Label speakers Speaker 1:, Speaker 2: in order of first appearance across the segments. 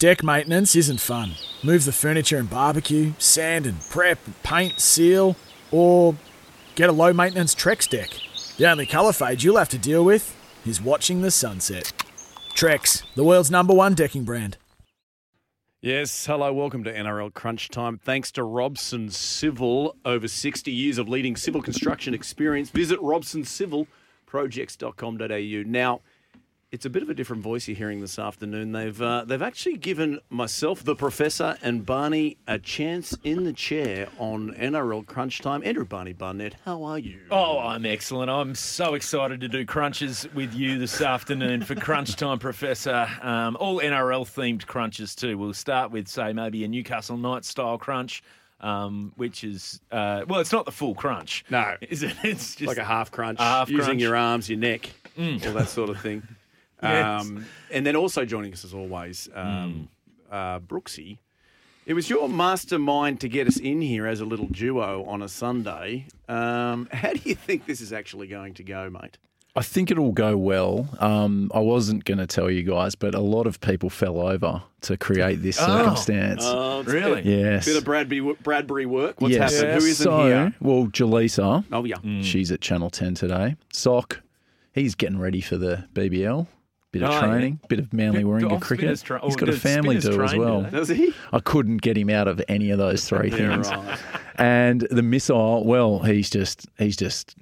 Speaker 1: Deck maintenance isn't fun. Move the furniture and barbecue, sand and prep, paint, seal, or get a low maintenance Trex deck. The only colour fade you'll have to deal with is watching the sunset. Trex, the world's number one decking brand.
Speaker 2: Yes, hello, welcome to NRL Crunch Time. Thanks to Robson Civil, over 60 years of leading civil construction experience. Visit robsoncivilprojects.com.au. Now, it's a bit of a different voice you're hearing this afternoon. They've uh, they've actually given myself, the professor, and Barney a chance in the chair on NRL Crunch Time. Andrew Barney Barnett, how are you?
Speaker 3: Oh, I'm excellent. I'm so excited to do crunches with you this afternoon for Crunch Time, Professor. Um, all NRL themed crunches too. We'll start with, say, maybe a Newcastle Knights style crunch. Um, which is uh, well, it's not the full crunch.
Speaker 2: No.
Speaker 3: is it? It's just
Speaker 2: like a half crunch,
Speaker 3: a half
Speaker 2: using
Speaker 3: crunch. Mm.
Speaker 2: your arms, your neck, all that sort of thing.
Speaker 3: Yes.
Speaker 2: um, and then also joining us as always, um,
Speaker 3: Mm.
Speaker 2: uh, Brooksy. It was your mastermind to get us in here as a little duo on a Sunday. Um, how do you think this is actually going to go, mate?
Speaker 4: I think it'll go well. Um, I wasn't going to tell you guys, but a lot of people fell over to create this
Speaker 3: Oh.
Speaker 4: circumstance.
Speaker 2: Oh, it's
Speaker 3: Really?
Speaker 2: a bit,
Speaker 4: yes.
Speaker 2: bit of Bradbury, Bradbury work. What's
Speaker 4: yes.
Speaker 2: happened? Who isn't
Speaker 4: so,
Speaker 2: here?
Speaker 4: Well, Jaleesa,
Speaker 2: Oh, yeah.
Speaker 4: she's at Channel 10 today. Sock, he's getting ready for the BBL. Bit of
Speaker 3: Oh, yeah.
Speaker 4: training, bit of Manly
Speaker 3: Bit-
Speaker 4: Warringah
Speaker 3: oh,
Speaker 4: cricket.
Speaker 3: spinners tra-
Speaker 4: he's
Speaker 3: oh,
Speaker 4: got a family
Speaker 3: spinners
Speaker 4: do as well.
Speaker 3: they?
Speaker 2: Does he?
Speaker 4: I couldn't get him out of any of those three
Speaker 2: Yeah,
Speaker 4: things.
Speaker 2: right.
Speaker 4: And the missile, well, he's just he's just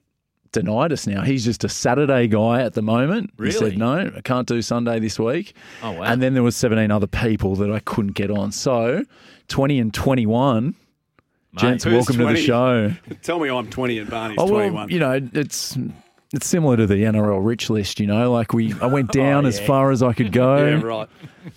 Speaker 4: denied us now. He's just a Saturday guy at the moment. He said no, I can't do Sunday this week.
Speaker 3: Oh, wow.
Speaker 4: And then there was 17 other people that I couldn't get on. So 20 and 21. Gents, welcome
Speaker 2: 20?
Speaker 4: to the show.
Speaker 2: Tell me I'm 20 and Barney's
Speaker 4: Oh,
Speaker 2: 21.
Speaker 4: you know, it's it's similar to the NRL rich list, you know, like we I went down as
Speaker 3: yeah.
Speaker 4: far as I could go.
Speaker 2: yeah, right.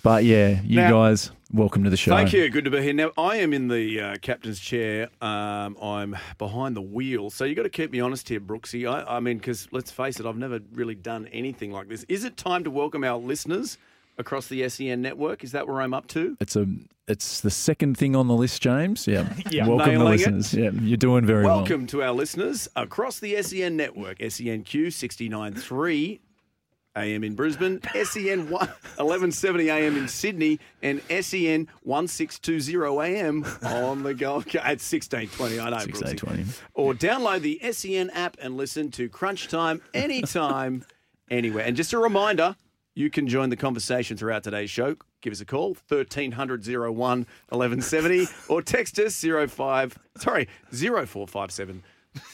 Speaker 4: But yeah, you
Speaker 2: Now-
Speaker 4: guys, welcome to the show.
Speaker 2: Thank you. Good to be here. Now, I am in the uh, captain's chair. Um, I'm behind the wheel. So you've got to keep me honest here, Brooksy. I, I mean, because let's face it, I've never really done anything like this. Is it time to welcome our listeners across the SEN network? Is that where I'm up to?
Speaker 4: It's a it's the second thing on the list, James. Yeah.
Speaker 3: Yeah.
Speaker 4: Welcome the
Speaker 2: Nailing it.
Speaker 4: listeners. Yeah, you're doing very well.
Speaker 2: Welcome to our listeners across the SEN network. SENQ 69.3 AM in Brisbane, SEN 1- 1170 AM in Sydney, and SEN 1620 AM on the Gold Coast. At 1620, I know.
Speaker 4: 1620.
Speaker 2: Or download the SEN app and listen to Crunch Time anytime, anywhere. And just a reminder, you can join the conversation throughout today's show. Give us a call, 1300 01 1170, or text us 05, sorry, 0457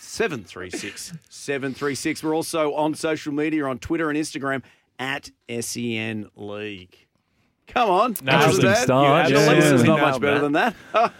Speaker 2: 736 736. We're also on social media on Twitter and Instagram at SEN League. Come on.
Speaker 3: No,
Speaker 4: Interesting start.
Speaker 2: Yeah,
Speaker 4: Yeah.
Speaker 2: This is not much better
Speaker 3: that.
Speaker 2: than that.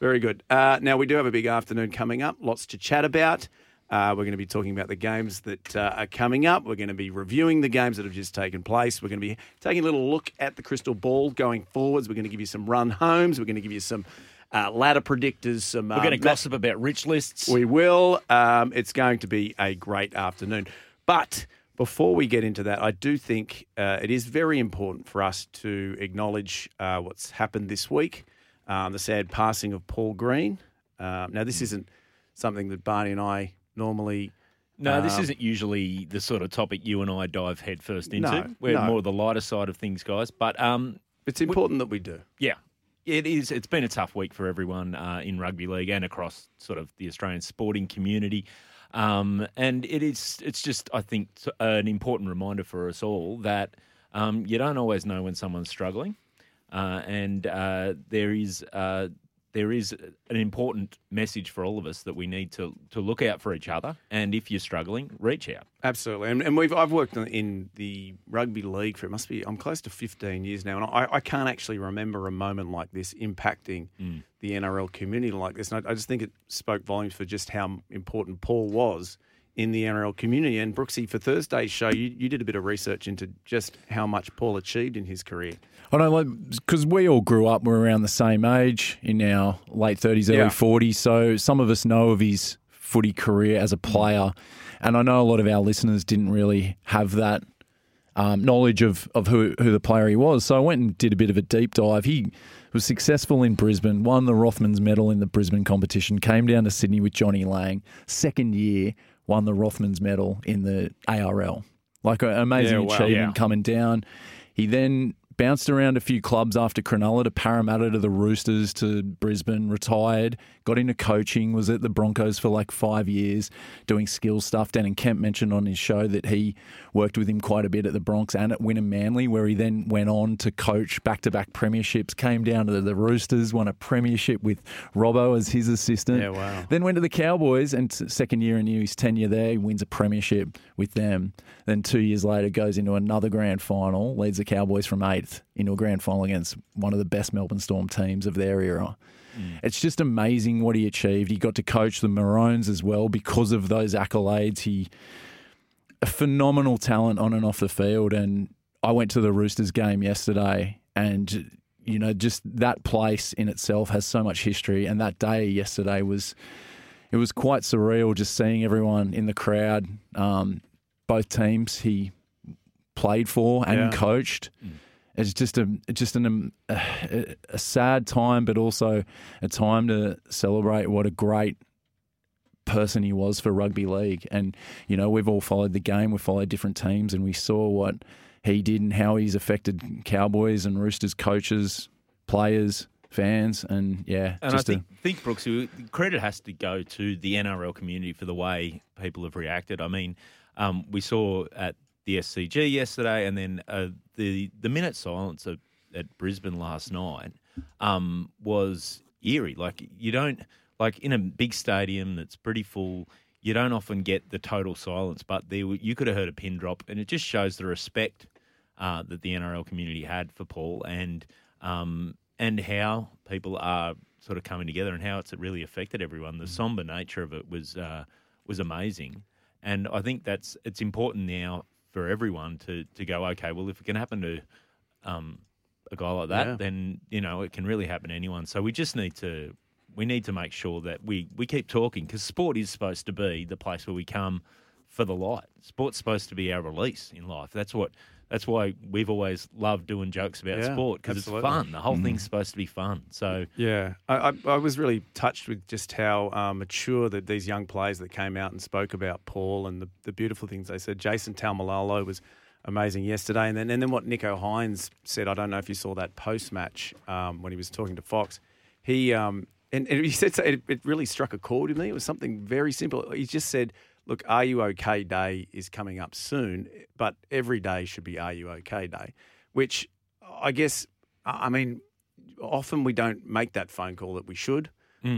Speaker 2: Very good. Uh, now, we do have a big afternoon coming up, lots to chat about. Uh, we're going to be talking about the games that uh, are coming up. We're going to be reviewing the games that have just taken place. We're going to be taking a little look at the crystal ball going forwards. We're going to give you some run homes. We're going to give you some uh, ladder predictors. Some
Speaker 3: We're going to
Speaker 2: um,
Speaker 3: gossip about rich lists.
Speaker 2: we will. Um, it's going to be a great afternoon. But before we get into that, I do think uh, it is very important for us to acknowledge uh, what's happened this week um, the sad passing of Paul Green. Um, now, this isn't something that Barney and I normally.
Speaker 3: No, this
Speaker 2: Um,
Speaker 3: isn't usually the sort of topic you and I dive headfirst into.
Speaker 2: No,
Speaker 3: We're
Speaker 2: no.
Speaker 3: more the lighter side of things, guys. But um,
Speaker 2: It's important that we do.
Speaker 3: yeah, it is. It's been a tough week for everyone uh, in rugby league and across sort of the Australian sporting community. Um, and it is. It's just, I think, an important reminder for us all that um, you don't always know when someone's struggling, uh, and uh, there is. Uh, there is an important message for all of us that we need to, to look out for each other. And if you're struggling, reach out.
Speaker 2: Absolutely, and, and we've I've worked in- the rugby league for it must be I'm close to 15 years now, and I, I can't actually remember a moment like this impacting mm. the NRL community like this. And I, I just think it spoke volumes for just how important Paul was in the NRL community. And Brooksy, for Thursday's show, you, you did a bit of research into just how much Paul achieved in his career.
Speaker 4: I like because we all grew up. We're around the same age in our late thirties, early
Speaker 2: Yeah.
Speaker 4: forties. So some of us know of his footy career as a player, and I know a lot of our listeners didn't really have that um, knowledge of of who who the player he was. So I went and did a bit of a deep dive. He was successful in Brisbane, won the Rothmans Medal in the Brisbane competition, came down to Sydney with Johnny Lang. Second year, won the Rothmans Medal in the ARL. Like an amazing
Speaker 2: Yeah, wow.
Speaker 4: achievement
Speaker 3: Yeah.
Speaker 4: coming down. He then bounced around a few clubs after Cronulla to Parramatta to the Roosters to Brisbane, retired, got into coaching, was at the Broncos for like five years doing skill stuff. Dan and Kemp mentioned on his show that he worked with him quite a bit at the Bronx and at Wynnum Manly, where he then went on to coach back to back premierships, came down to the Roosters, won a premiership with Robbo as his assistant.
Speaker 2: Yeah, wow.
Speaker 4: Then went to the Cowboys, and second year in his tenure there, he wins a premiership with them. Then two years later, goes into another grand final, leads the Cowboys from eighth into a grand final against one of the best Melbourne Storm teams of their era. It's just amazing what he achieved. He got to coach the Maroons as well because of those accolades. He a phenomenal talent on and off the field. And I went to the Roosters game yesterday, and you know, just that place in itself has so much history. And that day yesterday was it was quite surreal just seeing everyone in the crowd, um, both teams he played for and
Speaker 2: Yeah.
Speaker 4: coached. It's just a just an, um, a, a sad time, but also a time to celebrate what a great person he was for rugby league. And you know, we've all followed the game, we've followed different teams, and we saw what he did and how he's affected Cowboys and Roosters coaches, players, fans, and yeah,
Speaker 3: And I
Speaker 4: just a-
Speaker 3: think, think Brooks, credit has to go to the NRL community for the way people have reacted. I mean, um, we saw at the SCG yesterday, and then uh, the the minute silence at, at Brisbane last night um, was eerie. Like you don't like in a big stadium that's pretty full. You don't often get the total silence, but there you could have heard a pin drop, and it just shows the respect uh, that the NRL community had for Paul and um, and how people are sort of coming together and how it's really affected everyone. The somber nature of it was uh, was amazing, and I think that's it's important now for everyone to to go okay. Well, if it can happen to um, a guy like that,
Speaker 2: Yeah.
Speaker 3: then you know it can really happen to anyone. So we just need to we need to make sure that we we keep talking because sport is supposed to be the place where we come for the light. Sport's supposed to be our release in life. That's what. That's why we've always loved doing jokes about
Speaker 2: Yeah,
Speaker 3: sport because it's fun. The whole thing's supposed to be fun. So
Speaker 2: Yeah, I, I, I was really touched with just how uh, mature that these young players that came out and spoke about Paul and the, the beautiful things they said. Jason Taumalolo was amazing yesterday, and then and then what Nico Hynes said. I don't know if you saw that post match um, when he was talking to Fox. He um, and, and he said so- it, it really struck a chord with me. It was something very simple. He just said, "Look, Are You Okay Day is coming up soon, but every day should be Are You Okay Day," which I guess I mean often we don't make that phone call that we should.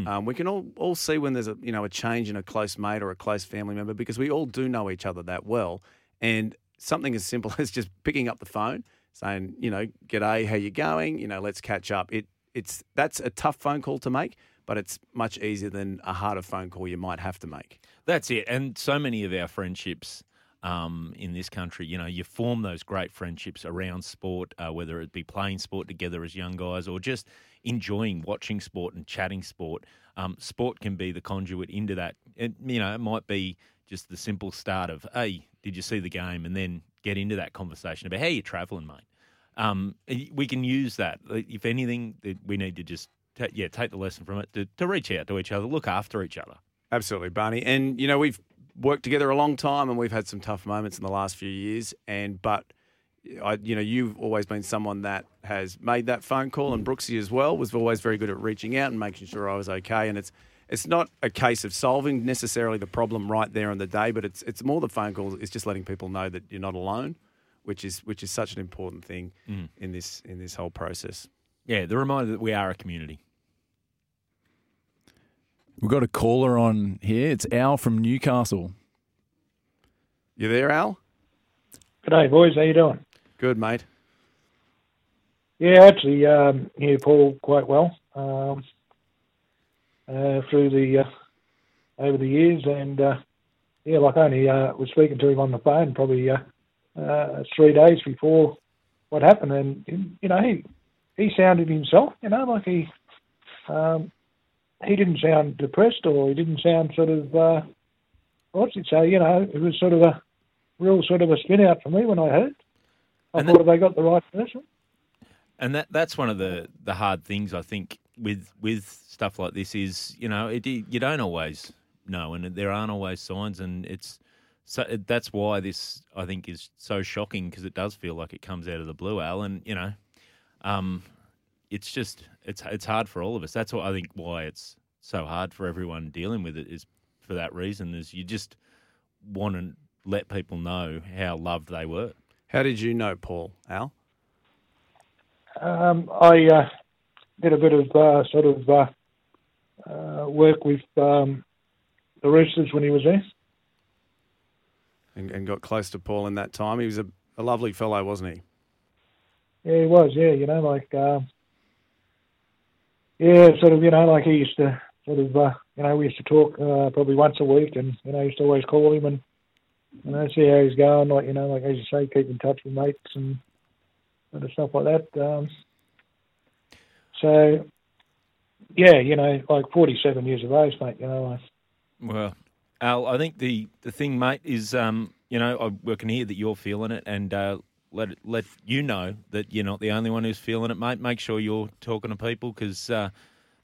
Speaker 2: Um, we can all, all see when there's a you know a change in a close mate or a close family member because we all do know each other that well. And something as simple as just picking up the phone, saying you know, "G'day, how you going? You know, let's catch up." It it's that's a tough phone call to make, but it's much easier than a harder phone call you might have to make.
Speaker 3: That's it. And so many of our friendships um, in this country, you know, you form those great friendships around sport, uh, whether it be playing sport together as young guys or just enjoying watching sport and chatting sport. Um, sport can be the conduit into that. It, you know, it might be just the simple start of, hey, did you see the game? And then get into that conversation about how you travelling, mate. Um, we can use that. If anything, we need to just, yeah, take the lesson from it to, to reach out to each other, look after each other.
Speaker 2: Absolutely, Barney. And you know we've worked together a long time, and we've had some tough moments in the last few years. And but I, you know, you've always been someone that has made that phone call, and Brooksy as well was always very good at reaching out and making sure I was okay. And it's it's not a case of solving necessarily the problem right there on the day, but it's it's more the phone call. It's just letting people know that you're not alone, which is which is such an important thing mm. in this in this whole process.
Speaker 3: Yeah, the reminder that we are a community.
Speaker 4: We've got a caller on here. It's Al from Newcastle.
Speaker 2: You there, Al?
Speaker 5: G'day, boys. How you doing?
Speaker 2: Good, mate.
Speaker 5: Yeah, actually, um, knew Paul quite well um, uh, through the uh, over the years, and uh, yeah, like only uh, was speaking to him on the phone probably uh, uh, three days before what happened, and you know he he sounded himself, you know, like he um, he didn't sound depressed or he didn't sound sort of uh, what's it say, you know, it was sort of a real sort of a spin out for me when I heard. I
Speaker 3: And
Speaker 5: thought
Speaker 3: that-
Speaker 5: have they got the right person?
Speaker 3: And that that's one of the, the hard things I think with with stuff like this is you know it, you don't always know and there aren't always signs and it's so that's why this I think is so shocking because it does feel like it comes out of the blue Al and you know um it's just it's it's hard for all of us that's what I think why it's so hard for everyone dealing with it is for that reason is you just want to let people know how loved they were
Speaker 2: How did you know Paul, Al?
Speaker 5: Um, I uh, did a bit of uh, sort of uh, uh, work with um, the Roosters when he was there.
Speaker 2: And, and got close to Paul in that time. He was a, a lovely fellow, wasn't he?
Speaker 5: Yeah, he was. Yeah, you know, like um, yeah, sort of. You know, like he used to sort of. Uh, you know, we used to talk uh, probably once a week, and you know, I used to always call him and you know see how he's going. Like you know, like as you say, keep in touch with mates and sort of stuff like that. Um, so yeah, you know, like forty-seven years of age, mate. You know, like,
Speaker 3: Well, Al, I think the, the thing, mate, is um, you know I, we can hear that you're feeling it, and uh, let let you know that you're not the only one who's feeling it, mate. Make sure you're talking to people because uh,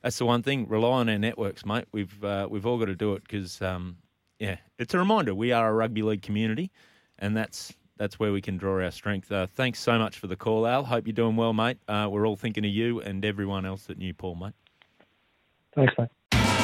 Speaker 3: that's the one thing. Rely on our networks, mate. We've uh, we've all got to do it because um, yeah, it's a reminder we are a rugby league community, and that's that's where we can draw our strength. Uh, thanks so much for the call, Al. Hope you're doing well, mate. Uh, we're all thinking of you and everyone else at knew Paul, mate.
Speaker 5: thanks, mate.